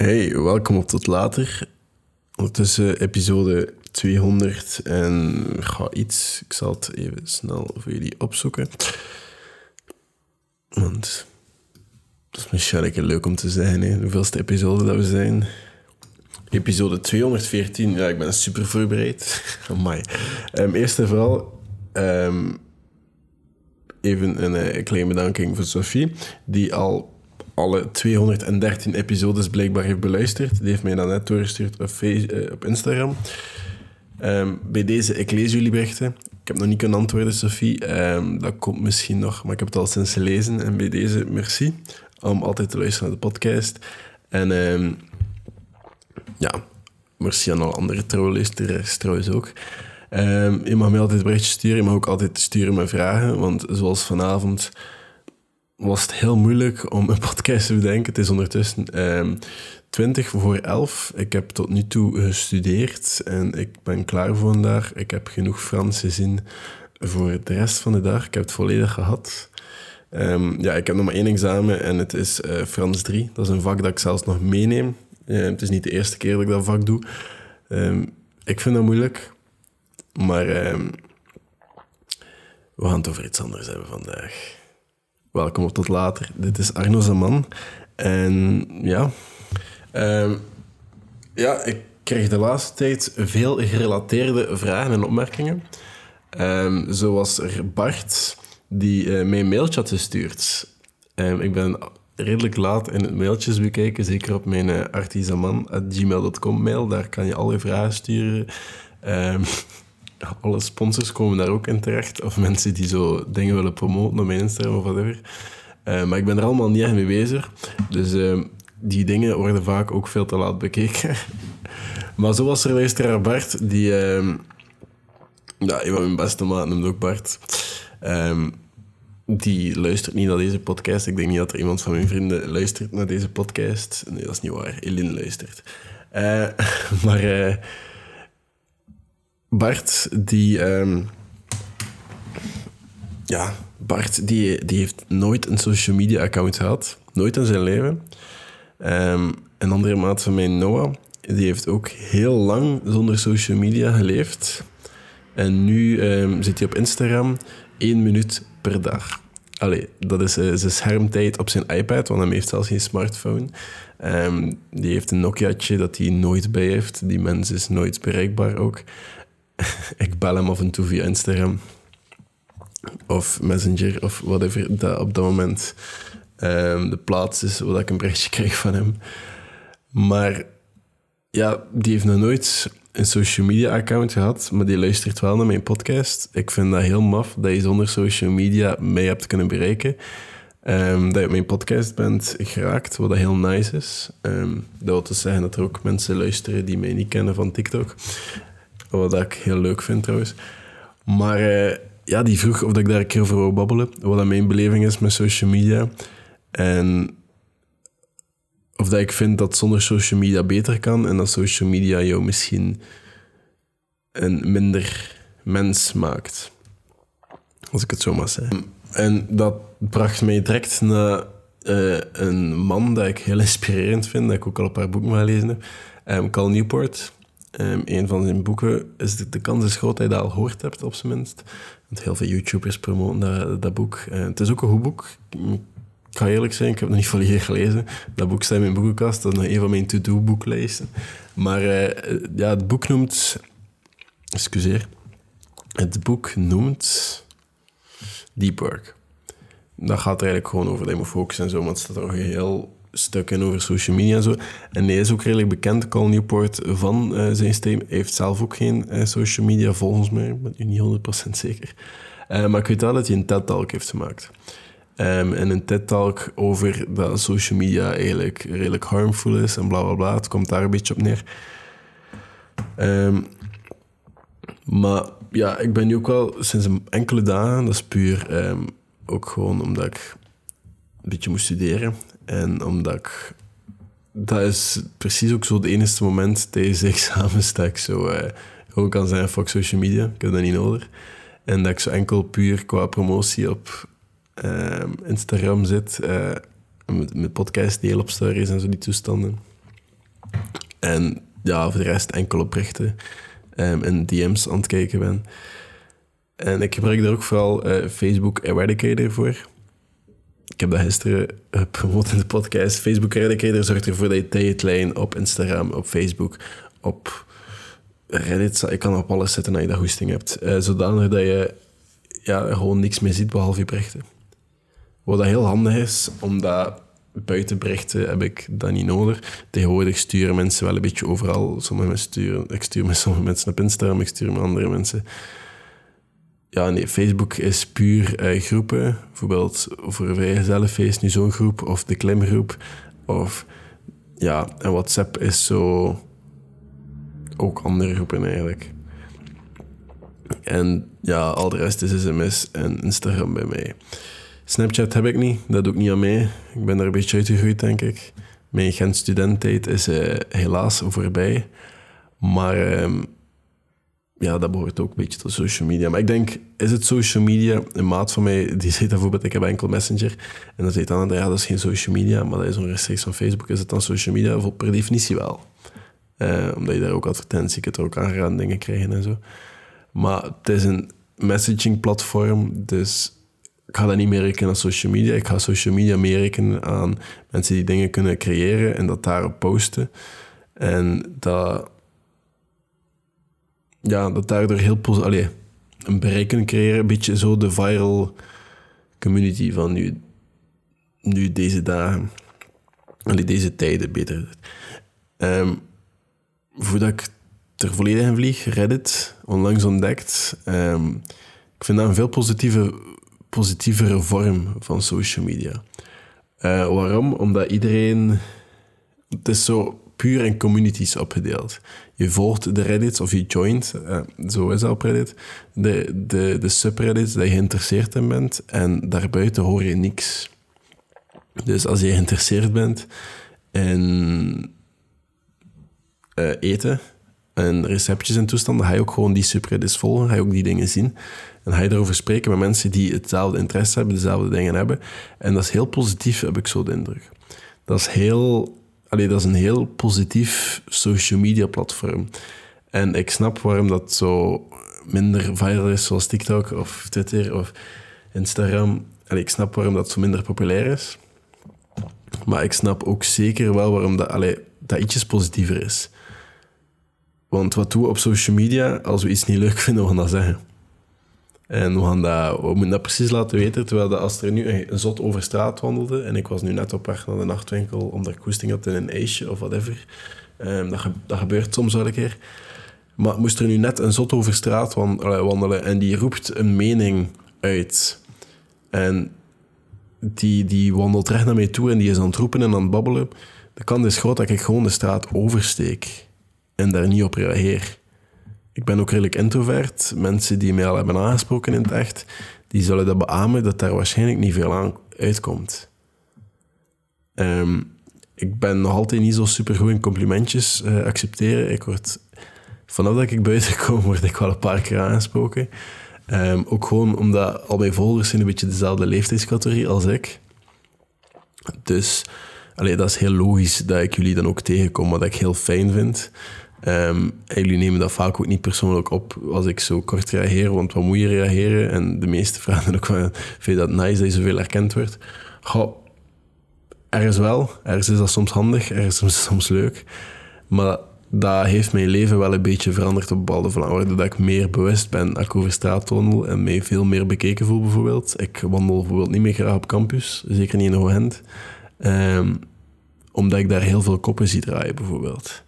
Hey, welkom op Tot Later. Ondertussen episode 200 en ga iets. Ik zal het even snel voor jullie opzoeken. Want dat is misschien lekker leuk om te zeggen, hè, hoeveelste episode dat we zijn. Episode 214, ja, ik ben super voorbereid. Amai. Um, eerst en vooral um, even een, een kleine bedanking voor Sophie, die al alle 213 episodes blijkbaar heeft beluisterd. Die heeft mij dan net doorgestuurd op, face, op Instagram. Um, bij deze, ik lees jullie berichten. Ik heb nog niet kunnen antwoorden, Sophie. Um, dat komt misschien nog, maar ik heb het al sinds gelezen. En bij deze, merci om altijd te luisteren naar de podcast. En um, ja, merci aan alle andere trouwluisteraars trouwens ook. je mag mij altijd berichtjes sturen. Je mag ook altijd sturen met vragen. Want zoals vanavond was het heel moeilijk om een podcast te bedenken. Het is ondertussen um, 20 voor 11. Ik heb tot nu toe gestudeerd en ik ben klaar voor vandaag. Ik heb genoeg Frans gezien voor de rest van de dag. Ik heb het volledig gehad. Um, ja, ik heb nog maar één examen en het is uh, Frans 3. Dat is een vak dat ik zelfs nog meeneem. Uh, het is niet de eerste keer dat ik dat vak doe. Ik vind dat moeilijk. Maar we gaan het over iets anders hebben vandaag. Welkom op tot later. Dit is Arno Zaman. En ja, um, ja, ik krijg de laatste tijd veel gerelateerde vragen en opmerkingen. Um, zo was er Bart, die uh, mij een mailtje had gestuurd. Um, ik ben redelijk laat in het mailtjes bekijken, zeker op mijn uh, artisaman.gmail.com mail. Daar kan je al je vragen sturen. Alle sponsors komen daar ook in terecht. Of mensen die zo dingen willen promoten op mijn Instagram of whatever. Uh, maar ik ben er allemaal niet echt mee bezig. Dus uh, die dingen worden vaak ook veel te laat bekeken. maar zo was er luisteraar Bart, die... Uh, ja, een van mijn beste maat noemt ook Bart. Um, die luistert niet naar deze podcast. Ik denk niet dat er iemand van mijn vrienden luistert naar deze podcast. Nee, dat is niet waar. Eline luistert. Uh, maar Bart, die... Um, ja, Bart, die, die heeft nooit een social media account gehad. Nooit in zijn leven. Um, een andere maat van mij, Noah, die heeft ook heel lang zonder social media geleefd. En nu um, zit hij op Instagram één minuut per dag. Allee, dat is uh, zijn schermtijd op zijn iPad, want hij heeft zelfs geen smartphone. Die heeft een Nokia'tje dat hij nooit bij heeft. Die mens is nooit bereikbaar ook. ik bel hem af en toe via Instagram of Messenger of whatever dat op dat moment um, de plaats is waar ik een berichtje krijg van hem. Maar ja, die heeft nog nooit een social media account gehad, maar die luistert wel naar mijn podcast. Ik vind dat heel maf dat je zonder social media mij hebt kunnen bereiken. Um, dat je op mijn podcast bent geraakt, wat heel nice is. Um, dat wil dus zeggen dat er ook mensen luisteren die mij niet kennen van TikTok. Wat ik heel leuk vind trouwens. Maar uh, ja, die vroeg of ik daar een keer over wou babbelen. Wat mijn beleving is met social media. En of dat ik vind dat zonder social media beter kan en dat social media jou misschien een minder mens maakt. Als ik het zo mag zeggen. En dat bracht mij direct naar uh, een man dat ik heel inspirerend vind, dat ik ook al een paar boeken gelezen heb. Um, Cal Newport. Um, een van zijn boeken is de, kans is groot dat je dat al gehoord hebt, op zijn minst. Want heel veel YouTubers promoten dat, boek. Uh, het is ook een goed boek. Ik ga eerlijk zijn, ik heb het nog niet volledig gelezen. Dat boek staat in mijn boekenkast, dat is een van mijn to-do-boeklijsten. Maar uh, ja, het boek noemt... Excuseer. Het boek noemt Deep Work. Dat gaat er eigenlijk gewoon over dat je moet focussen en zo, maar het staat er een heel stuk in over social media en zo. En hij is ook redelijk bekend, Cal Newport, van uh, zijn stem. Heeft zelf ook geen uh, social media, volgens mij. Ik ben niet 100% zeker. Uh, maar ik weet wel dat hij een TED-talk heeft gemaakt. Um, en een TED-talk over dat social media eigenlijk redelijk harmful is en bla bla bla. Het komt daar een beetje op neer. Um, maar ja, ik ben nu ook wel sinds een enkele dagen, dat is puur um, ook gewoon omdat ik een beetje moest studeren. En omdat ik... Dat is precies ook zo het enige moment tijdens de examens dat ik zo uh, gewoon kan zijn fuck social media. Ik heb dat niet nodig. En dat ik zo enkel puur qua promotie op uh, Instagram zit. Uh, met, met podcast deel op stories en zo die toestanden. En ja, voor de rest enkel op berichten um, en DM's aan het kijken ben. En ik gebruik daar ook vooral uh, Facebook Eradicator voor. Ik heb dat gisteren gepromoot in de podcast. Facebook Eradicator zorgt ervoor dat je tijdlijn op Instagram, op Facebook, op Reddit... Ik kan op alles zetten dat je dat goesting hebt. Uh, zodanig dat je ja, gewoon niks meer ziet behalve je berichten. Wat dat heel handig is, omdat buiten berichten heb ik dat niet nodig. Tegenwoordig sturen mensen wel een beetje overal. Sommige mensen sturen, ik stuur met sommige mensen op Instagram, ik stuur met andere mensen. Ja, nee, Facebook is puur uh, groepen. Bijvoorbeeld voor vrijgezellenfeest nu zo'n groep, of de klimgroep. Of ja, en WhatsApp is zo ook andere groepen eigenlijk. En ja, al de rest is sms en Instagram bij mij. Snapchat heb ik niet, dat doe ik niet aan mee. Ik ben daar een beetje uitgegroeid, denk ik. Mijn Gent studententijd is uh, helaas voorbij. Maar um, ja, dat behoort ook een beetje tot social media. Maar ik denk, is het social media? Een maat van mij, die zei bijvoorbeeld, ik heb enkel Messenger. En dan zei dan, ja, dat is geen social media, maar dat is een rechtstreeks van Facebook. Is het dan social media? Per definitie wel. Uh, omdat je daar ook advertenties, kunt er ook dingen krijgen en zo. Maar het is een messaging platform, dus ik ga dat niet meer rekenen aan social media. Ik ga social media meer rekenen aan mensen die dingen kunnen creëren en dat daarop posten. En dat, ja, dat daardoor heel positief, een bereik kunnen creëren. Een beetje zo de viral community van nu, nu deze dagen. Allee, deze tijden, beter. Um, voordat ik er volledig in vlieg, Reddit, onlangs ontdekt. Um, ik vind dat een veel positieve positievere vorm van social media. Uh, waarom? Omdat iedereen... Het is zo puur in communities opgedeeld. Je volgt de Reddits of je joint, uh, zo is dat op Reddit, de, de, de subreddits dat je geïnteresseerd in bent en daarbuiten hoor je niks. Dus als je geïnteresseerd bent in uh, eten en receptjes en toestanden, ga je ook gewoon die subreddits volgen, ga je ook die dingen zien. En ga je erover spreken met mensen die hetzelfde interesse hebben, dezelfde dingen hebben. En dat is heel positief, heb ik zo de indruk. Dat is heel... Allee, dat is een heel positief social media platform. En ik snap waarom dat zo minder viral is, zoals TikTok of Twitter of Instagram. En ik snap waarom dat zo minder populair is. Maar ik snap ook zeker wel waarom dat, allee, dat ietsjes positiever is. Want wat doen we op social media? Als we iets niet leuk vinden, we gaan dat zeggen. En we, gaan dat, we moeten dat precies laten weten. Terwijl dat als er nu een, zot over straat wandelde en ik was nu net op weg naar de nachtwinkel omdat ik koesting had in een ijsje of whatever. Um, dat, dat gebeurt soms wel een keer. Maar moest er nu net een zot over straat wandelen en die roept een mening uit. En die, die wandelt recht naar mij toe en die is aan het roepen en aan het babbelen. De kans is groot dat ik gewoon de straat oversteek en daar niet op reageer. Ik ben ook redelijk introvert. Mensen die mij al hebben aangesproken in het echt, die zullen dat beamen dat daar waarschijnlijk niet veel aan uitkomt. Ehm, ik ben nog altijd niet zo super goed in complimentjes uh, accepteren. Ik word, vanaf dat ik buiten kom, word ik wel een paar keer aangesproken. Um, ook gewoon omdat al mijn volgers zijn een beetje dezelfde leeftijdscategorie als ik. Dus allee, dat is heel logisch dat ik jullie dan ook tegenkom, wat ik heel fijn vind. Um, en jullie nemen dat vaak ook niet persoonlijk op als ik zo kort reageer, want wat moet je reageren? En de meeste vragen ook wel, vind je dat nice dat je zoveel erkend wordt? Goh, ergens wel. Ergens is dat soms handig, ergens is het soms leuk. Maar dat heeft mijn leven wel een beetje veranderd op bepaalde vlakken. Dat ik meer bewust ben dat ik over straat wandel en mij veel meer bekeken voel bijvoorbeeld. Ik wandel bijvoorbeeld niet meer graag op campus, zeker niet in Hoogend. Um, omdat ik daar heel veel koppen zie draaien bijvoorbeeld.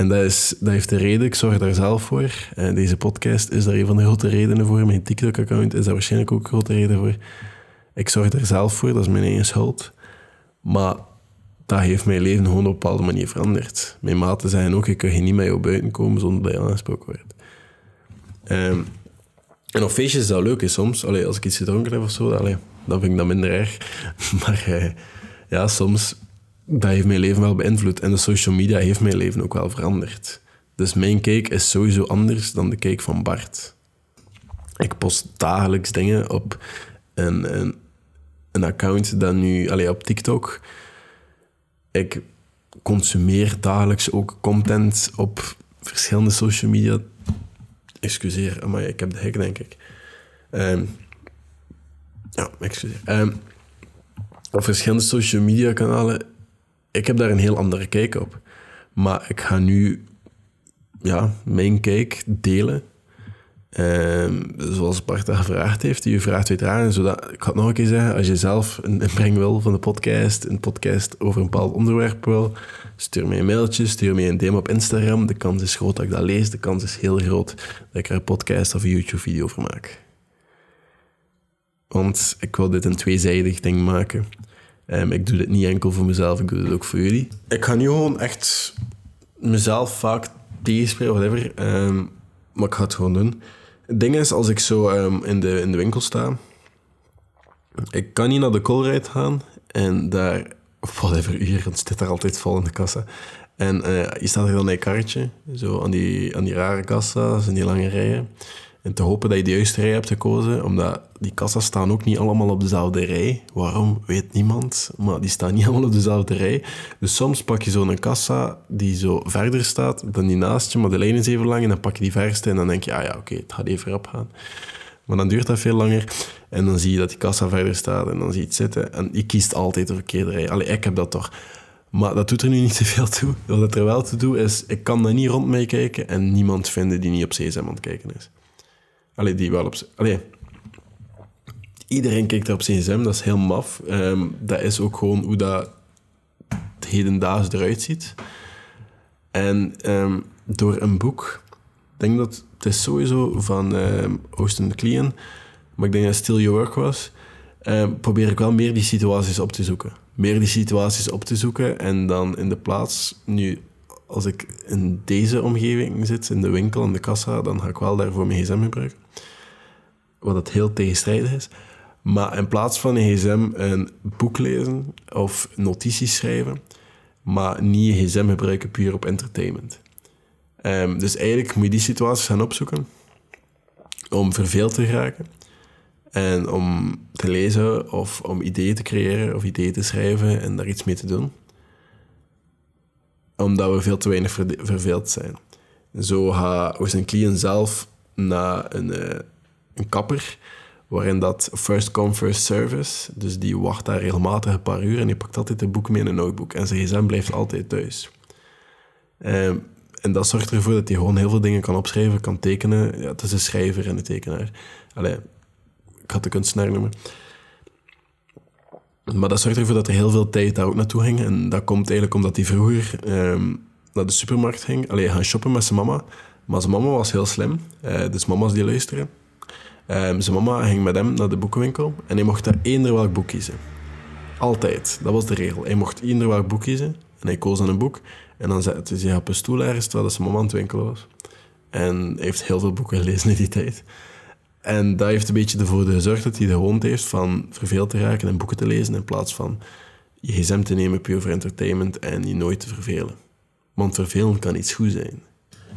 En dat, is, dat heeft de reden, ik zorg daar zelf voor. Deze podcast is daar een van de grote redenen voor. Mijn TikTok-account is daar waarschijnlijk ook een grote reden voor. Ik zorg daar zelf voor, dat is mijn eigen schuld. Maar dat heeft mijn leven gewoon op een bepaalde manier veranderd. Mijn maten zeggen ook, ik kan niet met jou buiten komen zonder dat je aangesproken wordt. Um, en op feestjes is dat leuk is soms. Allee, als ik iets gedronken heb of zo, allee, dan vind ik dat minder erg. Maar uh, ja, soms dat heeft mijn leven wel beïnvloed. En de social media heeft mijn leven ook wel veranderd. Dus mijn cake is sowieso anders dan de cake van Bart. Ik post dagelijks dingen op een, een, een account dat nu... Allee, op TikTok. Ik consumeer dagelijks ook content op verschillende social media. Excuseer, maar ik heb de hek, denk ik. Ehm, ja, excuseer. Ehm, op verschillende social media kanalen. Ik heb daar een heel andere kijk op. Maar ik ga nu ja, mijn kijk delen. Ehm, zoals Bart dat gevraagd heeft, die u vraagt uiteraard. Zodat, ik het nog een keer zeggen, als je zelf een inbreng wil van de podcast, een podcast over een bepaald onderwerp wil, stuur mij een mailtje, stuur mij een DM op Instagram. De kans is groot dat ik dat lees, de kans is heel groot dat ik er een podcast of een YouTube-video over maak. Want ik wil dit een tweezijdig ding maken. Um, ik doe dit niet enkel voor mezelf, ik doe dit ook voor jullie. Ik ga nu gewoon echt mezelf vaak tegenspreken, whatever. Um, maar ik ga het gewoon doen. Het ding is, als ik zo um, in, de, in de winkel sta... Ik kan niet naar de Colruyt gaan en daar... Whatever uur, zit daar altijd vol in de kassa. En uh, je staat er dan in een karretje, zo aan die, aan die rare kassa's en die lange rijen. En te hopen dat je de juiste rij hebt gekozen, omdat die kassa's staan ook niet allemaal op dezelfde rij. Waarom, weet niemand, maar die staan niet allemaal op dezelfde rij. Dus soms pak je zo'n kassa die zo verder staat dan die naast je, maar de lijn is even lang en dan pak je die verste en dan denk je, ah ja, oké, het gaat even rap gaan. Maar dan duurt dat veel langer en dan zie je dat die kassa verder staat en dan zie je het zitten en je kiest altijd de verkeerde rij. Allee, ik heb dat toch. Maar dat doet er nu niet zoveel toe. Wat er wel toe doet is, ik kan daar niet rond mee kijken en niemand vinden die niet op CSM aan het kijken is. Allee, die wel op... Allee, iedereen kijkt er op gsm, dat is heel maf. Ehm, dat is ook gewoon hoe dat het hedendaags eruit ziet. En um, door een boek, ik denk dat het is sowieso van um, Austin Kleon, maar ik denk dat Still Your Work was, probeer ik wel meer die situaties op te zoeken. Meer die situaties op te zoeken en dan in de plaats, nu als ik in deze omgeving zit, in de winkel, in de kassa, dan ga ik wel daarvoor mijn gsm gebruiken. Wat het heel tegenstrijdig is. Maar in plaats van een gsm een boek lezen of notities schrijven, maar niet je gsm gebruiken puur op entertainment. Um, dus eigenlijk moet je die situaties gaan opzoeken om verveeld te geraken. En om te lezen of om ideeën te creëren of ideeën te schrijven en daar iets mee te doen omdat we veel te weinig verveeld zijn. Zo gaat een cliënt zelf naar een, uh, een kapper, waarin dat first come, first service. Dus die wacht daar regelmatig een paar uur en die pakt altijd een boek mee in een notebook. En zijn gsm blijft altijd thuis. Ehm, en dat zorgt ervoor dat hij gewoon heel veel dingen kan opschrijven, kan tekenen. Ja, het is een schrijver en een tekenaar. Allee, ik had de kunstenaar noemen. Maar dat zorgt ervoor dat er heel veel tijd daar ook naartoe ging. En dat komt eigenlijk omdat hij vroeger um, naar de supermarkt ging. Alleen gaan shoppen met zijn mama. Maar zijn mama was heel slim. Uh, dus mama's die luisteren. Um, zijn mama ging met hem naar de boekenwinkel. En hij mocht daar eender welk boek kiezen. Altijd. Dat was de regel. Hij mocht eender welk boek kiezen. En hij koos dan een boek. En dan zette hij op een stoel ergens terwijl zijn mama aan het winkelen was. En hij heeft heel veel boeken gelezen in die tijd. En dat heeft een beetje ervoor gezorgd dat hij de gewoonte heeft van verveeld te raken en boeken te lezen in plaats van je gsm te nemen puur voor entertainment en je nooit te vervelen. Want vervelen kan iets goed zijn.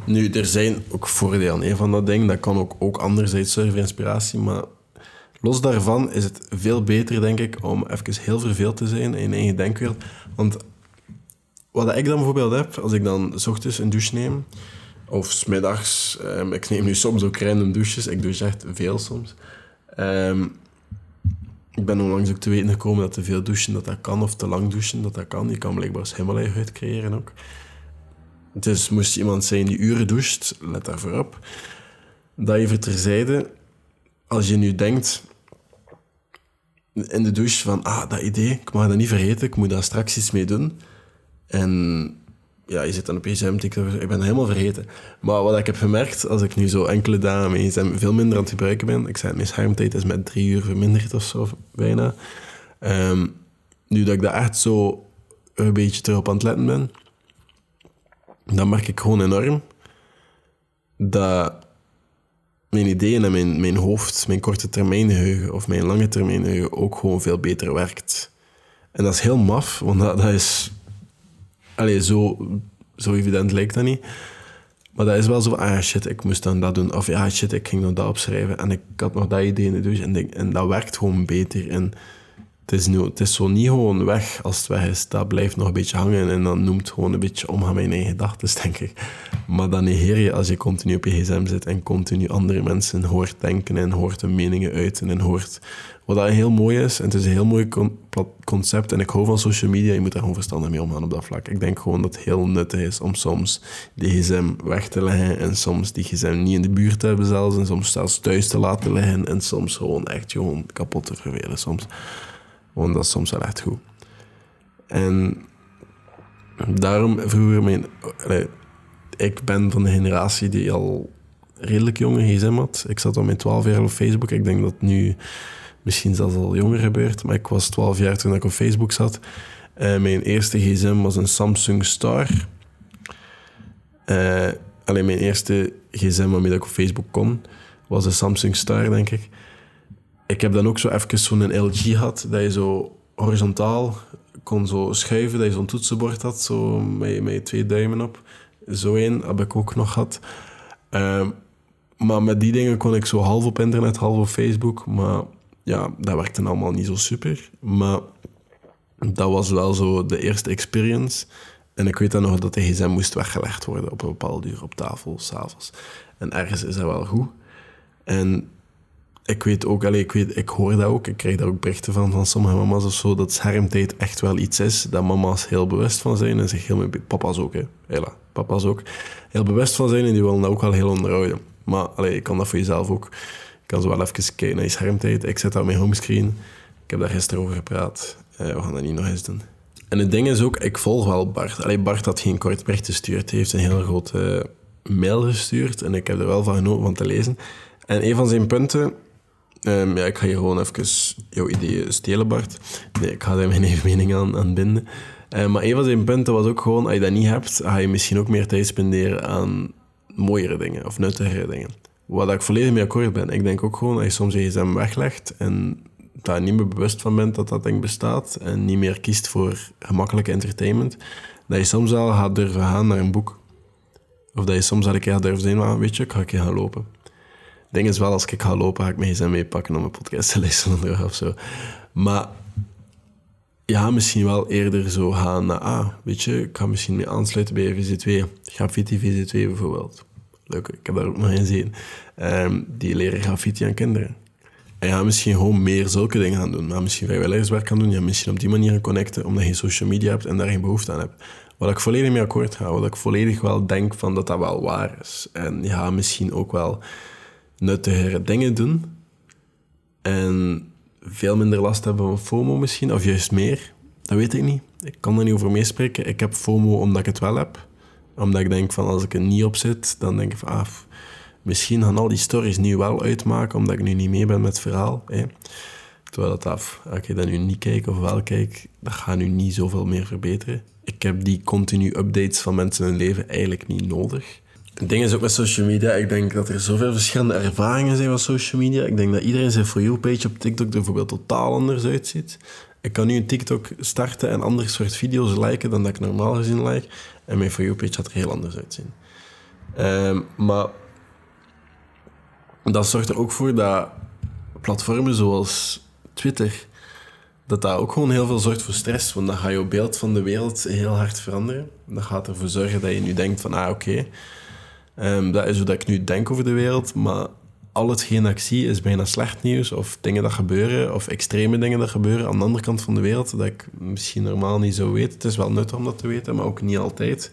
Nu, er zijn ook voordelen hè, van dat ding. Dat kan ook, ook anderzijds zorgen voor inspiratie. Maar los daarvan is het veel beter, denk ik, om even heel verveeld te zijn in eigen denkwereld. Want wat ik dan bijvoorbeeld heb, als ik dan s ochtends een douche neem of smiddags. Um, ik neem nu soms ook random douches. Ik douche echt veel soms. Um, ik ben onlangs ook te weten gekomen dat te veel douchen dat dat kan, of te lang douchen dat dat kan. Je kan blijkbaar huid creëren ook. Dus moest je iemand zijn die uren doucht, let daarvoor op. Dat even terzijde, als je nu denkt in de douche van, ah, dat idee, ik mag dat niet vergeten, ik moet daar straks iets mee doen. En ja, je zit dan op je gsm, ik ben helemaal vergeten. Maar wat ik heb gemerkt, als ik nu zo enkele dagen mijn gsm veel minder aan het gebruiken ben, ik zei, mijn schermtijd is met drie uur verminderd of zo, bijna. Um, nu dat ik daar echt zo een beetje terug op aan het letten ben, dan merk ik gewoon enorm dat mijn ideeën en mijn, mijn hoofd, mijn korte termijn geheugen of mijn lange termijn geheugen ook gewoon veel beter werkt. En dat is heel maf, want dat, dat is Allee, zo, zo evident lijkt dat niet. Maar dat is wel zo ah shit, ik moest dan dat doen. Of ja, shit, ik ging dan dat opschrijven. En ik had nog dat idee in de. En, en dat werkt gewoon beter. En het is, nu, het is zo niet gewoon weg als het weg is. Dat blijft nog een beetje hangen en dan noemt gewoon een beetje omgaan mijn gedachten, denk ik. Maar dan negeer je als je continu op je gsm zit en continu andere mensen hoort denken en hoort hun meningen uiten en hoort wat dat heel mooi is. En het is een heel mooi concept en ik hou van social media. Je moet daar gewoon verstandig mee omgaan op dat vlak. Ik denk gewoon dat het heel nuttig is om soms die gsm weg te leggen en soms die gsm niet in de buurt te hebben zelfs en soms zelfs thuis te laten liggen en soms gewoon echt gewoon kapot te vervelen soms. Want dat is soms wel echt goed. En daarom vroeger mijn... ik ben van de generatie die al redelijk jonge gsm had. Ik zat al mijn 12 jaar op Facebook. Ik denk dat nu misschien zelfs al jonger gebeurt. Maar ik was 12 jaar toen ik op Facebook zat. En mijn eerste gsm was een Samsung Star. Uh, alleen mijn eerste gsm waarmee ik op Facebook kon, was een Samsung Star, denk ik ik heb dan ook zo even zo'n LG gehad, dat je zo horizontaal kon zo schuiven, dat je zo'n toetsenbord had, zo met, met twee duimen op. Zo één heb ik ook nog gehad. Ehm, maar met die dingen kon ik zo half op internet, half op Facebook. Maar ja, dat werkte allemaal niet zo super. Maar dat was wel zo de eerste experience. En ik weet dan nog dat de gsm moest weggelegd worden op een bepaald uur op tafel, s'avonds. En ergens is dat wel goed. En ik weet ook, allez, ik, weet, ik hoor dat ook, ik krijg daar ook berichten van van sommige mama's of zo, dat schermtijd echt wel iets is, dat mama's heel bewust van zijn en zich heel, papa's ook, hè, hela, papa's ook, heel bewust van zijn en die willen dat ook wel heel onderhouden. Maar allez, je kan dat voor jezelf ook. Ik kan zo wel even kijken naar je schermtijd. Ik zet dat op mijn homescreen. Ik heb daar gisteren over gepraat. Uh, we gaan dat niet nog eens doen. En het ding is ook, ik volg wel Bart. Allee, Bart had geen kort bericht gestuurd. Hij heeft een heel grote mail gestuurd en ik heb er wel van genoten van te lezen. En een van zijn punten Um, ja, ik ga je gewoon even jouw ideeën stelen, Bart. Nee, ik ga daar mijn mening aan, aan binden. Um, maar een van zijn punten was ook gewoon, als je dat niet hebt, ga je misschien ook meer tijd spenderen aan mooiere dingen of nuttigere dingen. Wat ik volledig mee akkoord ben. Ik denk ook gewoon, als je soms je gsm weglegt en daar niet meer bewust van bent dat dat ding bestaat en niet meer kiest voor gemakkelijke entertainment, dat je soms al gaat durven gaan naar een boek. Of dat je soms al een keer durven zijn, weet je, ik ga een keer gaan lopen ding is wel, als ik ga lopen, ga ik mijn gsm meepakken om een podcast te luisteren of zo. Maar ja, misschien wel eerder zo gaan naar, ah, weet je, ik ga misschien mee aansluiten bij VZ2. Graffiti VZ2 bijvoorbeeld. Leuk, ik heb daar ook nog een zien. Um, die leren graffiti aan kinderen. En ja, misschien gewoon meer zulke dingen gaan doen. Maar misschien vrijwilligerswerk gaan doen. Ja, misschien op die manier connecten, omdat je social media hebt en daar geen behoefte aan hebt. Wat ik volledig mee akkoord ga, wat ik volledig wel denk van dat dat wel waar is. En ja, misschien ook wel nuttigere dingen doen. En veel minder last hebben van FOMO misschien, of juist meer. Dat weet ik niet. Ik kan er niet over meespreken. Ik heb FOMO omdat ik het wel heb. Omdat ik denk van als ik er niet op zit, dan denk ik van ah, misschien gaan al die stories nu wel uitmaken omdat ik nu niet mee ben met het verhaal. Hè. Terwijl dat af, als je dat nu niet kijkt of wel kijkt, dat gaat nu niet zoveel meer verbeteren. Ik heb die continu updates van mensen hun leven eigenlijk niet nodig. Het ding is ook met social media, ik denk dat er zoveel verschillende ervaringen zijn van social media. Ik denk dat iedereen zijn For You-page op TikTok er bijvoorbeeld totaal anders uitziet. Ik kan nu een TikTok starten en andere soort video's liken dan dat ik normaal gezien like. En mijn For You-page gaat er heel anders uitzien. Um, maar dat zorgt er ook voor dat platformen zoals Twitter, dat dat ook gewoon heel veel zorgt voor stress. Want dan gaat je beeld van de wereld heel hard veranderen. Dat gaat ervoor zorgen dat je nu denkt van, ah oké, Um, dat is dat ik nu denk over de wereld, maar al hetgeen dat ik zie is bijna slecht nieuws of dingen dat gebeuren of extreme dingen dat gebeuren aan de andere kant van de wereld dat ik misschien normaal niet zo weet. Het is wel nuttig om dat te weten, maar ook niet altijd.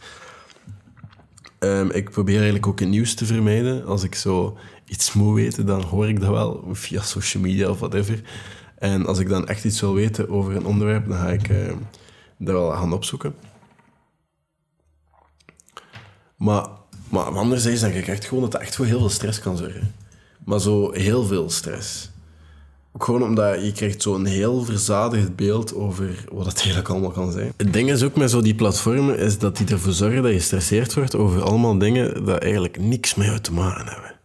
Um, ik probeer eigenlijk ook het nieuws te vermijden. Als ik zo iets moet weten, dan hoor ik dat wel via social media of whatever. En als ik dan echt iets wil weten over een onderwerp, dan ga ik uh, dat wel gaan opzoeken. Maar maar anderzijds denk ik echt gewoon dat dat echt voor heel veel stress kan zorgen. Maar zo heel veel stress. Ook gewoon omdat je krijgt zo'n heel verzadigd beeld over wat het eigenlijk allemaal kan zijn. Het ding is ook met zo die platformen, is dat die ervoor zorgen dat je gestresseerd wordt over allemaal dingen dat eigenlijk niks met jou te maken hebben.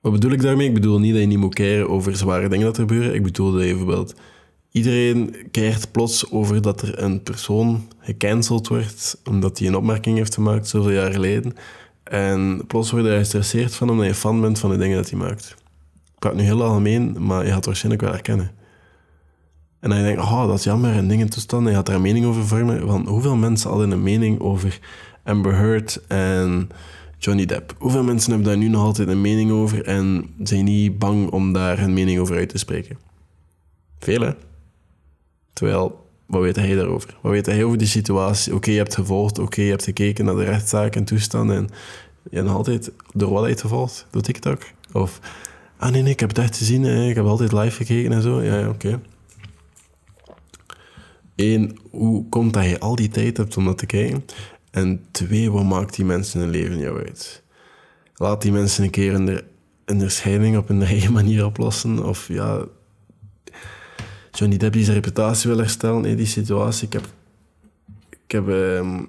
Wat bedoel ik daarmee? Ik bedoel niet dat je niet moet keren over zware dingen dat er gebeuren. Ik bedoel dat je bijvoorbeeld Iedereen keert plots over dat er een persoon gecanceld wordt omdat hij een opmerking heeft gemaakt zoveel jaar geleden. En plots word je gestresseerd van omdat je fan bent van de dingen dat hij maakt. Ik praat nu heel algemeen, maar je gaat het waarschijnlijk wel herkennen. En dan denk je, oh, dat is jammer en dingen toestand. En je had daar een mening over vormen. Van hoeveel mensen hadden een mening over Amber Heard en Johnny Depp? Hoeveel mensen hebben daar nu nog altijd een mening over en zijn niet bang om daar hun mening over uit te spreken? Veel, Terwijl, wat weet hij daarover? Wat weet hij over die situatie? Oké, je hebt gevolgd, oké, je hebt gekeken naar de rechtszaak en toestanden en je hebt nog altijd door wat gevolgd? Door TikTok? Of, ah nee, ik heb het echt gezien, hè. ik heb altijd live gekeken en zo. Ja, ja oké. Eén, hoe komt dat je al die tijd hebt om dat te kijken? En twee, wat maakt die mensen hun leven jou uit? Laat die mensen een keer een, een scheiding op hun eigen manier oplossen. Of ja, Johnny Depp die zijn reputatie wil herstellen in die situatie. Ik heb, ik heb ehm,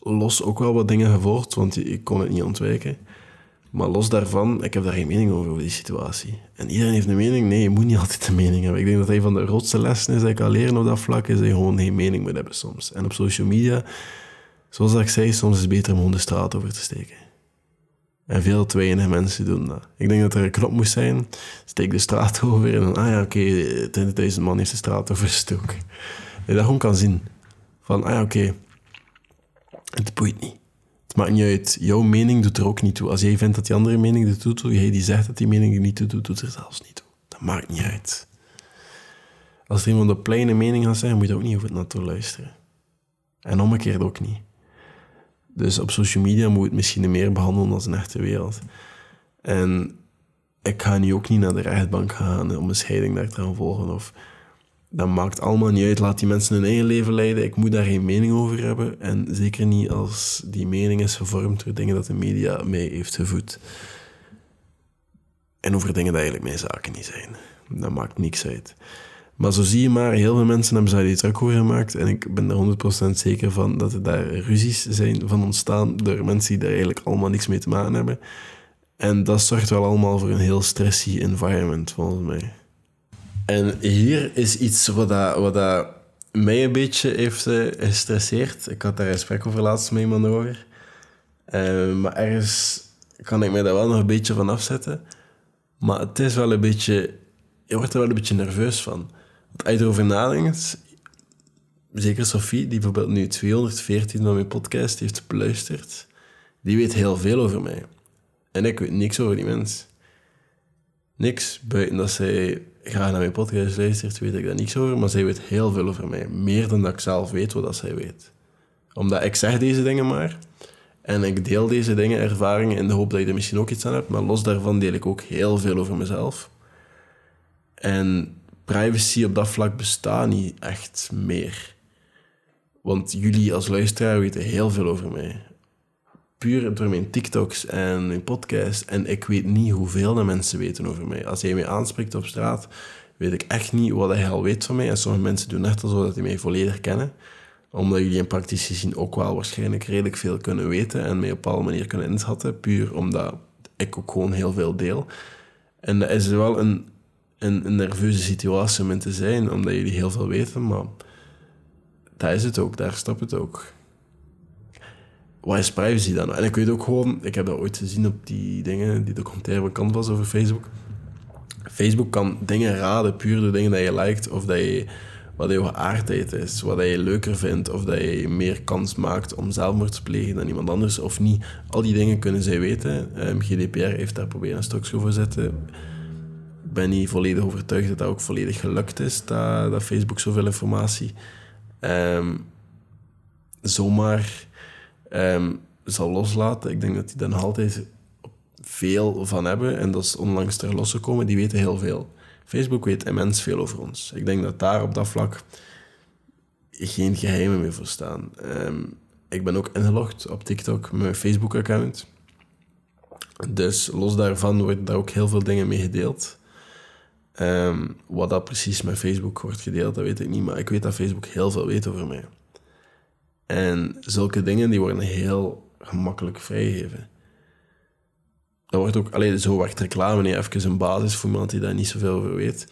los ook wel wat dingen gevolgd, want ik kon het niet ontwijken. Maar los daarvan, ik heb daar geen mening over, over die situatie. En iedereen heeft een mening. Nee, je moet niet altijd een mening hebben. Ik denk dat een van de grootste lessen is dat ik kan leren op dat vlak, is dat je gewoon geen mening moet hebben soms. En op social media, zoals ik zei, soms is het beter om gewoon de straat over te steken. En veel te mensen doen dat. Ik denk dat er een knop moest zijn, steek de straat over en dan, ah ja, oké, okay, 20.000 man heeft de straat overgestoken. Dat je dat gewoon kan zien. Van, ah ja, oké, het boeit niet. Het maakt niet uit. Jouw mening doet er ook niet toe. Als jij vindt dat die andere mening er toe doet, jij die zegt dat die mening er niet toe doet, doet er zelfs niet toe. Dat maakt niet uit. Als er iemand een pleine mening gaat zeggen, moet je ook niet over naartoe luisteren. En omgekeerd ook niet. Dus op social media moet je het misschien meer behandelen als een echte wereld. En ik ga nu ook niet naar de rechtbank gaan om een scheiding daar te gaan volgen. Of, dat maakt allemaal niet uit. Laat die mensen hun eigen leven leiden. Ik moet daar geen mening over hebben. En zeker niet als die mening is gevormd door dingen dat de media mee heeft gevoed. En over dingen die eigenlijk mijn zaken niet zijn. Dat maakt niks uit. Maar zo zie je maar, heel veel mensen hebben zich die druk over gemaakt. En ik ben er 100% zeker van dat er daar ruzies zijn van ontstaan door mensen die daar eigenlijk allemaal niks mee te maken hebben. En dat zorgt wel allemaal voor een heel stressy environment, volgens mij. En hier is iets wat, dat, wat dat mij een beetje heeft uh, gestresseerd. Ik had daar een gesprek over laatst met iemand over. Uh, maar ergens kan ik mij daar wel nog een beetje van afzetten. Maar het is wel een beetje... Je wordt er wel een beetje nerveus van. Als je erover nadenkt... Zeker Sophie, die bijvoorbeeld nu 214 van mijn podcast heeft beluisterd. Die weet heel veel over mij. En ik weet niks over die mens. Niks, buiten dat zij graag naar mijn podcast luistert, weet ik daar niks over. Maar zij weet heel veel over mij. Meer dan dat ik zelf weet wat zij weet. Omdat ik zeg deze dingen maar. En ik deel deze dingen, ervaringen, in de hoop dat je er misschien ook iets aan hebt. Maar los daarvan deel ik ook heel veel over mezelf. En privacy op dat vlak bestaat niet echt meer. Want jullie als luisteraar weten heel veel over mij puur door mijn TikToks en mijn podcast. En ik weet niet hoeveel de mensen weten over mij. Als jij mij aanspreekt op straat, weet ik echt niet wat hij al weet van mij. En sommige mensen doen echt alsof dat die mij volledig kennen. Omdat jullie in praktisch gezien ook wel waarschijnlijk redelijk veel kunnen weten en mij op een bepaalde manier kunnen inschatten. Puur omdat ik ook gewoon heel veel deel. En dat is wel een, een, een nerveuze situatie om in te zijn, omdat jullie heel veel weten. Maar dat is het ook, daar stop het ook wat is privacy dan? En ik weet ook gewoon, ik heb dat ooit gezien op die dingen, die documentaire bekend was over Facebook. Facebook kan dingen raden puur door dingen dat je liked of dat je, wat je geaardheid is, wat je leuker vindt of dat je meer kans maakt om zelfmoord te plegen dan iemand anders of niet. Al die dingen kunnen zij weten. Um, GDPR heeft daar proberen een stokje voor zetten. Ik ben niet volledig overtuigd dat dat ook volledig gelukt is, dat, dat Facebook zoveel informatie um, zomaar um, zal loslaten. Ik denk dat die dan altijd veel van hebben. En dat is onlangs ter losgekomen. Die weten heel veel. Facebook weet immens veel over ons. Ik denk dat daar op dat vlak geen geheimen meer voor staan. Ehm, ik ben ook ingelogd op TikTok mijn Facebook-account. Dus los daarvan wordt daar ook heel veel dingen mee gedeeld. Ehm, wat dat precies met Facebook wordt gedeeld, dat weet ik niet. Maar ik weet dat Facebook heel veel weet over mij. En zulke dingen die worden heel gemakkelijk vrijgegeven. Dat wordt ook, alleen zo werkt reclame niet even een basis voor iemand die daar niet zoveel over weet.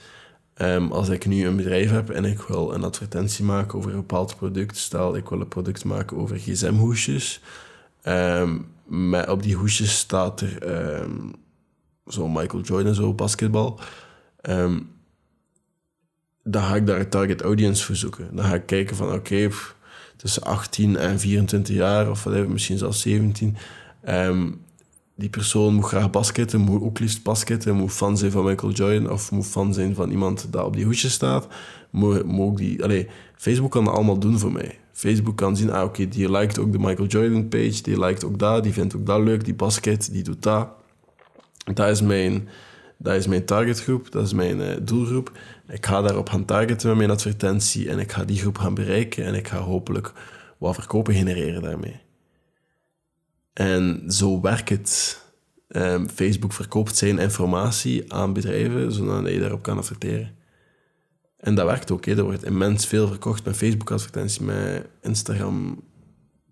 Um, als ik nu een bedrijf heb en ik wil een advertentie maken over een bepaald product, stel ik wil een product maken over gsm-hoesjes. Um, op die hoesjes staat er um, zo Michael Jordan, zo basketbal. Dan ga ik daar een target audience voor zoeken. Dan ga ik kijken van, oké, tussen 18 en 24 jaar, of whatever, misschien zelfs 17. Ehm, die persoon moet graag basketten, moet ook liefst basketten, moet fan zijn van Michael Jordan, of moet fan zijn van iemand dat op die hoesje staat. Moet, moet die, allez, Facebook kan dat allemaal doen voor mij. Facebook kan zien, ah oké, die liked ook de Michael Jordan page, die liked ook dat, die vindt ook dat leuk, die basket, die doet dat. Dat is mijn, dat is mijn targetgroep, dat is mijn uh, doelgroep. Ik ga daarop gaan targeten met mijn advertentie en ik ga die groep gaan bereiken en ik ga hopelijk wat verkopen genereren daarmee. En zo werkt het. Um, Facebook verkoopt zijn informatie aan bedrijven, zodat je daarop kan adverteren. En dat werkt ook. Er wordt immens veel verkocht met Facebook-advertenties, met Instagram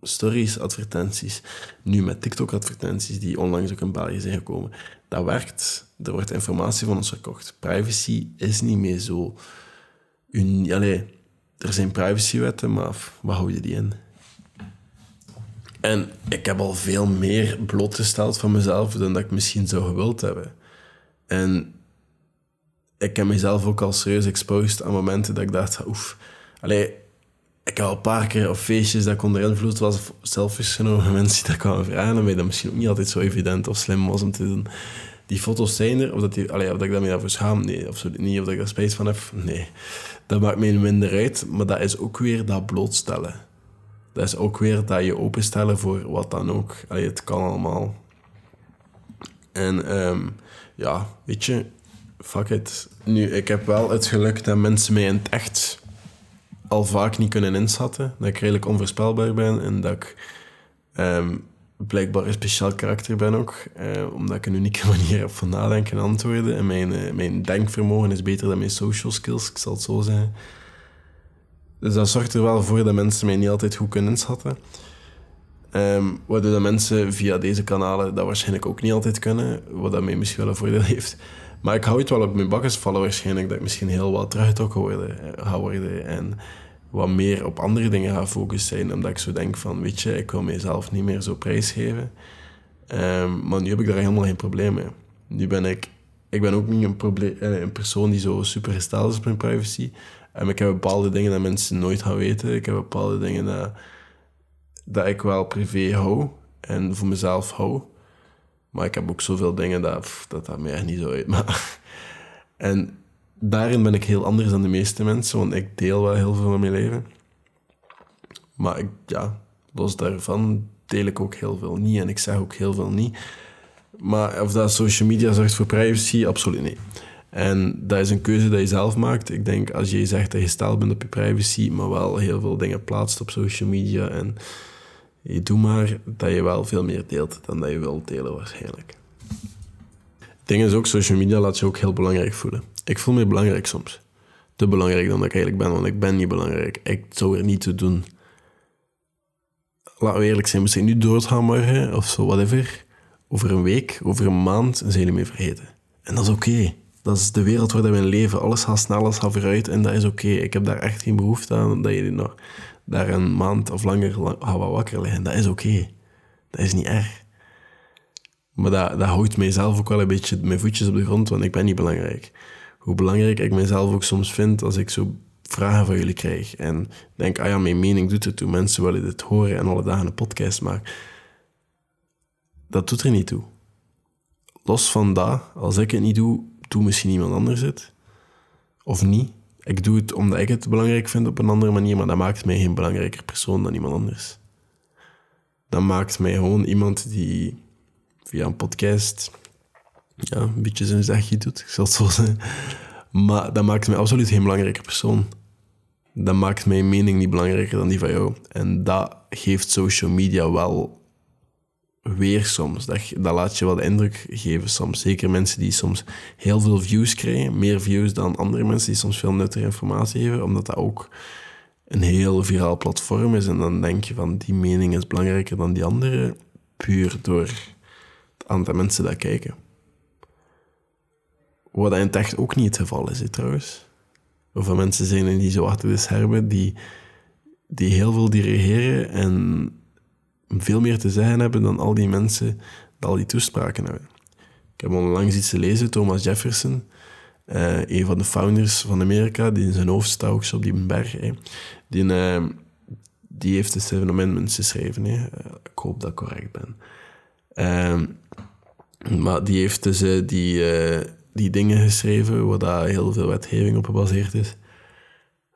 stories advertenties, nu met TikTok advertenties die onlangs ook in België zijn gekomen. Dat werkt. Er wordt informatie van ons verkocht. Privacy is niet meer zo. Allee, er zijn privacywetten, maar wat hou je die in? En ik heb al veel meer blootgesteld van mezelf dan dat ik misschien zou gewild hebben. En ik heb mezelf ook al serieus exposed aan momenten dat ik dacht, oef, allee, ik heb al een paar keer op feestjes dat ik onder invloed was, selfies genomen mensen die dat kwamen vragen, en mij dat misschien ook niet altijd zo evident of slim was om te doen. Die foto's zijn er, of dat, die, allee, of dat ik daarmee daarvoor schaam, nee, absoluut niet. Of dat ik daar spijt van heb, nee. Dat maakt mij minder uit, maar dat is ook weer dat blootstellen. Dat is ook weer dat je openstellen voor wat dan ook. Allee, het kan allemaal. En um, ja, weet je, fuck it. Nu, ik heb wel het geluk dat mensen mij in het echt al vaak niet kunnen inschatten. Dat ik redelijk onvoorspelbaar ben en dat ik um, blijkbaar een speciaal karakter ben ook. Uh, omdat ik een unieke manier heb van nadenken en antwoorden. En mijn, uh, mijn denkvermogen is beter dan mijn social skills, ik zal het zo zeggen. Dus dat zorgt er wel voor dat mensen mij niet altijd goed kunnen inschatten. Um, waardoor dat mensen via deze kanalen dat waarschijnlijk ook niet altijd kunnen. Wat dat mij misschien wel een voordeel heeft. Maar ik hou het wel op mijn bakkes vallen waarschijnlijk dat ik misschien heel wat teruggetrokken worden, eh, ga worden. En wat meer op andere dingen ga focussen. Omdat ik zo denk van, weet je, ik wil mezelf niet meer zo prijsgeven. Um, maar nu heb ik daar helemaal geen probleem mee. Nu ben ik... Ik ben ook niet een, probleem, eh, een persoon die zo super gesteld is op mijn privacy. En ik heb bepaalde dingen dat mensen nooit gaan weten. Ik heb bepaalde dingen dat, dat ik wel privé hou. En voor mezelf hou. Maar ik heb ook zoveel dingen dat dat, dat mij echt niet zo uitmaakt. En daarin ben ik heel anders dan de meeste mensen, want ik deel wel heel veel van mijn leven. Maar ik, ja, los daarvan deel ik ook heel veel niet en ik zeg ook heel veel niet. Maar of dat social media zorgt voor privacy, absoluut niet. En dat is een keuze die je zelf maakt. Ik denk als je zegt dat je steld bent op je privacy, maar wel heel veel dingen plaatst op social media en je doet maar dat je wel veel meer deelt dan dat je wilt delen waarschijnlijk. Het ding is ook, social media laat je ook heel belangrijk voelen. Ik voel me belangrijk soms. Te belangrijk dan dat ik eigenlijk ben, want ik ben niet belangrijk. Ik zou er niet toe doen. Laten we eerlijk zijn, misschien nu doodgaan morgen of zo, whatever. Over een week, over een maand, zijn jullie mee vergeten. En dat is oké. Dat is de wereld waar we leven. Alles gaat snel, alles gaat vooruit en dat is oké. Ik heb daar echt geen behoefte aan dat je nog daar een maand of langer gaat wakker liggen. Dat is oké. Dat is niet erg. Maar dat, dat houdt mijzelf ook wel een beetje mijn voetjes op de grond, want ik ben niet belangrijk. Hoe belangrijk ik mezelf ook soms vind als ik zo vragen van jullie krijg. En denk, ah ja, mijn mening doet het toe. Mensen willen dit horen en alle dagen een podcast maken. Dat doet er niet toe. Los van dat, als ik het niet doe, doe misschien iemand anders het. Of niet. Ik doe het omdat ik het belangrijk vind op een andere manier, maar dat maakt mij geen belangrijker persoon dan iemand anders. Dat maakt mij gewoon iemand die via een podcast ja, een beetje zijn zegje doet, ik zal het zo zeggen. Maar dat maakt mij absoluut geen belangrijker persoon. Dat maakt mijn mening niet belangrijker dan die van jou. En dat geeft social media wel weer soms. Dat, dat laat je wel de indruk geven soms. Zeker mensen die soms heel veel views krijgen, meer views dan andere mensen die soms veel nuttige informatie geven, omdat dat ook een heel viraal platform is. En dan denk je van die mening is belangrijker dan die andere, puur door het aantal mensen dat kijken. Wat in het echt ook niet het geval is, trouwens. Of mensen zijn die zo achter de schermen die, die heel veel dirigeren en veel meer te zeggen hebben dan al die mensen die al die toespraken hebben. Ik heb onlangs iets te lezen, Thomas Jefferson. Uh, een van de founders van Amerika, die in zijn hoofd staat op die berg. Die, uh, die heeft de Seven Amendments geschreven. Uh, ik hoop dat ik correct ben. Ehm, maar die heeft dus die, die dingen geschreven waar daar heel veel wetgeving op gebaseerd is.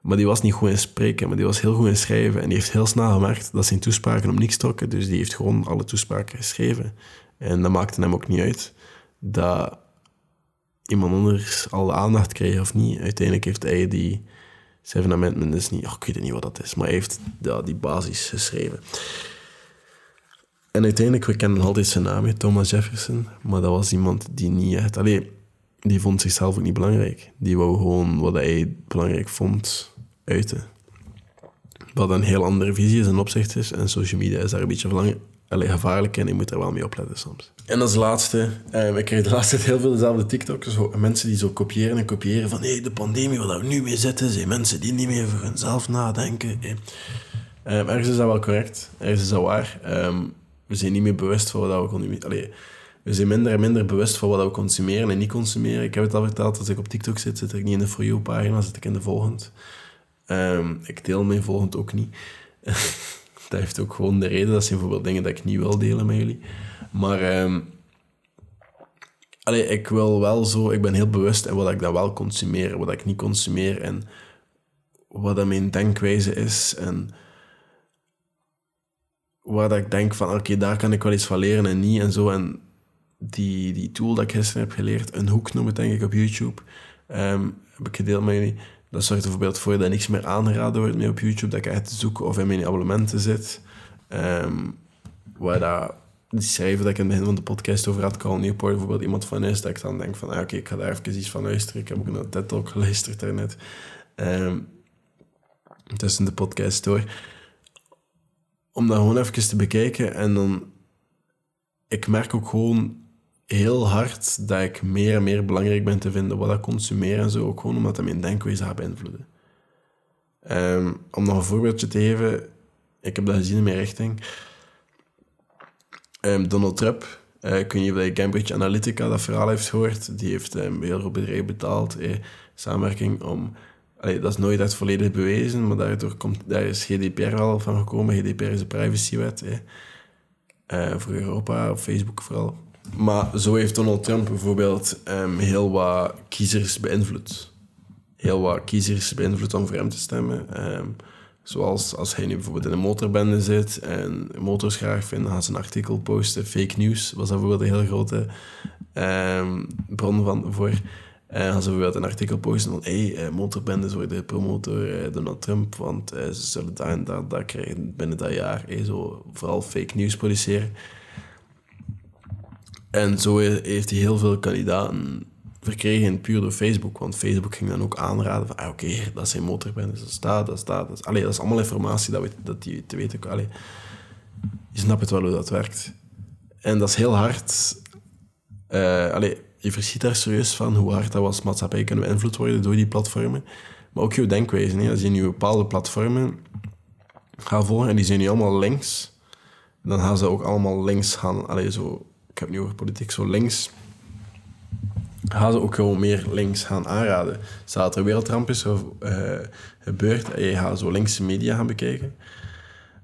Maar die was niet goed in spreken, maar die was heel goed in schrijven. En die heeft heel snel gemerkt dat zijn toespraken op niks trokken. Dus die heeft gewoon alle toespraken geschreven. En dat maakte hem ook niet uit dat iemand anders al de aandacht kreeg of niet. Uiteindelijk heeft hij die Seven Amendments is niet... Oh, ik weet niet wat dat is, maar hij heeft die basis geschreven. En uiteindelijk, we kennen altijd zijn naam, Thomas Jefferson. Maar dat was iemand die niet echt... Die vond zichzelf ook niet belangrijk. Die wou gewoon wat hij belangrijk vond uiten. Wat een heel andere visie is en opzicht is. En social media is daar een beetje Allee, gevaarlijk en je moet er wel mee opletten soms. En als laatste, eh, ik krijg de laatste tijd heel veel dezelfde TikToks. Mensen die zo kopiëren en kopiëren van hey, de pandemie waar we nu mee zitten, zijn mensen die niet meer voor hunzelf nadenken. Hey. Eh, ergens is dat wel correct, ergens is dat waar. Ehm, we zijn niet meer bewust van wat we we zijn minder en minder bewust van wat we consumeren en niet consumeren. Ik heb het al verteld, als ik op TikTok zit, zit ik niet in de For You-pagina, zit ik in de volgende. Um, ik deel mijn volgende ook niet. dat heeft ook gewoon de reden. Dat zijn bijvoorbeeld dingen dat ik niet wil delen met jullie. Maar um, ik wil wel zo... Ik ben heel bewust in wat ik dan wel consumeer, wat ik niet consumeer en wat dat mijn denkwijze is en waar ik denk van oké, daar kan ik wel iets van leren en niet en zo. En die, die tool dat ik gisteren heb geleerd, een hoek noem het denk ik op YouTube, um, heb ik gedeeld met jullie. Dat zorgt bijvoorbeeld voor dat niks meer aangeraden wordt meer op YouTube, dat ik echt zoek of in mijn abonnementen zit. Um, waar dat, die schrijven dat ik in het begin van de podcast over had, Carl Newport bijvoorbeeld iemand van is, dat ik dan denk van, ah, oké, ik ga daar even iets van luisteren. Ik heb ook een TED-talk geluisterd daarnet. Um, tussen de podcast door. Om dat gewoon even te bekijken en dan... Ik merk ook gewoon heel hard dat ik meer en meer belangrijk ben te vinden wat ik consumeer en zo. Ook gewoon omdat dat mijn denkwijze gaat beïnvloeden. Um, om nog een voorbeeldje te geven, ik heb dat gezien in mijn richting. Um, Donald Trump, uh, ik weet niet of Cambridge Analytica dat verhaal heeft gehoord. Die heeft um, heel veel bedrijven betaald, eh, samenwerking om... Dat is nooit echt volledig bewezen, maar daardoor komt, daar is GDPR al van gekomen. GDPR is de privacywet eh, voor Europa, op Facebook vooral. Maar zo heeft Donald Trump bijvoorbeeld um, heel wat kiezers beïnvloed. Heel wat kiezers beïnvloed om voor hem te stemmen. Um, zoals als hij nu bijvoorbeeld in een motorbende zit en motors graag vindt, dan gaan ze een artikel posten. Fake news was bijvoorbeeld een heel grote um, bron van voor. En uh, gaan ze bijvoorbeeld een artikel posten van hey, uh, motorbendes worden gepromoot door uh, Donald Trump, want ze zullen daar daar, krijgen binnen dat jaar. Hey, zo vooral fake news produceren. En zo heeft hij heel veel kandidaten verkregen puur door Facebook. Want Facebook ging dan ook aanraden van, ah, oké, dat zijn motorbendes, dat staat, dat staat. Dat is, allee, dat is allemaal informatie dat, we, dat die te weten allee, Je snapt het wel hoe dat werkt. En dat is heel hard. Uh, allee, je verschiet daar serieus van hoe hard dat we als maatschappij kunnen beïnvloed worden door die platformen. Maar ook je denkwijze. Hè. Als je nu bepaalde platformen gaat volgen en die zijn nu allemaal links, dan gaan ze ook allemaal links gaan. Allee, zo heb nu over politiek, zo links, gaan ze ook gewoon meer links gaan aanraden. Stel er wereldramp is uh, gebeurd en je gaat zo linkse media gaan bekijken,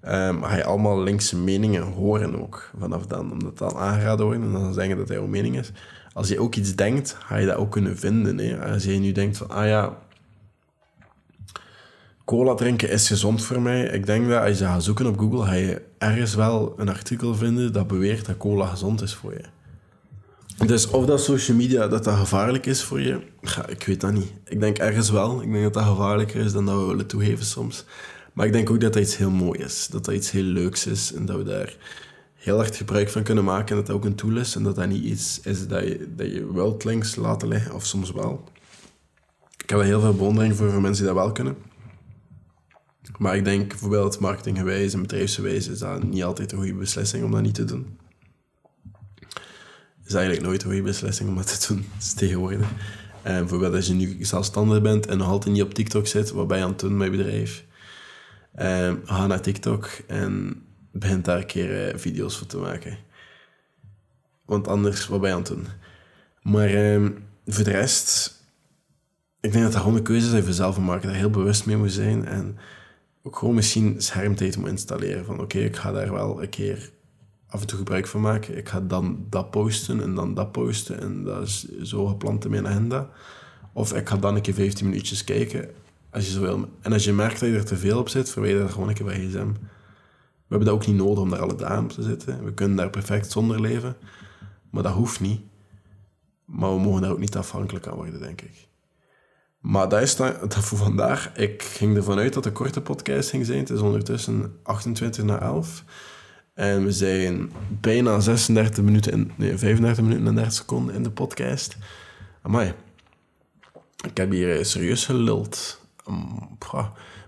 um, ga je allemaal linkse meningen horen ook vanaf dan, omdat dan aangeraden worden en dan zeggen dat hij jouw mening is. Als je ook iets denkt, ga je dat ook kunnen vinden. Hè? Als je nu denkt van, ah ja, cola drinken is gezond voor mij. Ik denk dat als je gaat zoeken op Google, ga je ergens wel een artikel vinden dat beweert dat cola gezond is voor je. Dus of dat social media dat dat gevaarlijk is voor je, ik weet dat niet. Ik denk ergens wel. Ik denk dat dat gevaarlijker is dan dat we willen toegeven soms. Maar ik denk ook dat dat iets heel mooi is. Dat dat iets heel leuks is en dat we daar heel hard gebruik van kunnen maken. En dat dat ook een tool is en dat dat niet iets is dat je, dat je wilt links laten liggen, of soms wel. Ik heb er heel veel bewondering voor, voor mensen die dat wel kunnen. Maar ik denk bijvoorbeeld marketinggewijs en bedrijfsgewijs is dat niet altijd een goede beslissing om dat niet te doen. is eigenlijk nooit een goede beslissing om dat te doen, dat is tegenwoordig. En bijvoorbeeld als je nu zelfstandig bent en nog altijd niet op TikTok zit, wat ben je aan het doen met je bedrijf? Um, ga naar TikTok en begin daar een keer uh, video's voor te maken. Want anders, wat ben je aan het doen? Maar um, voor de rest, ik denk dat dat gewoon een keuze is je zelf maken, daar heel bewust mee moet zijn. En ook gewoon misschien schermtijd moet installeren. Van oké, ik ga daar wel een keer af en toe gebruik van maken. Ik ga dan dat posten en dan dat posten. En dat is zo gepland in mijn agenda. Of ik ga dan een keer 15 minuutjes kijken, als je zo wil. En als je merkt dat je er te veel op zit, verwijder dat gewoon een keer bij gsm. We hebben dat ook niet nodig om daar alle dagen op te zitten. We kunnen daar perfect zonder leven. Maar dat hoeft niet. Maar we mogen daar ook niet afhankelijk aan worden, denk ik. Maar dat is dan, dat voor vandaag. Ik ging ervan uit dat de korte podcast ging zijn. Het is ondertussen 28 na 11. En we zijn bijna 36 minuten, in, nee, 35 minuten en 30 seconden in de podcast. Amai. Ik heb hier serieus geluld.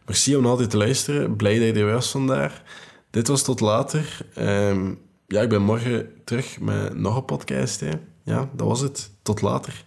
Merci om altijd te luisteren. Blij dat je er was vandaag. Dit was tot later. Um, ja, ik ben morgen terug met nog een podcast. Hè. Ja, dat was het. Tot later.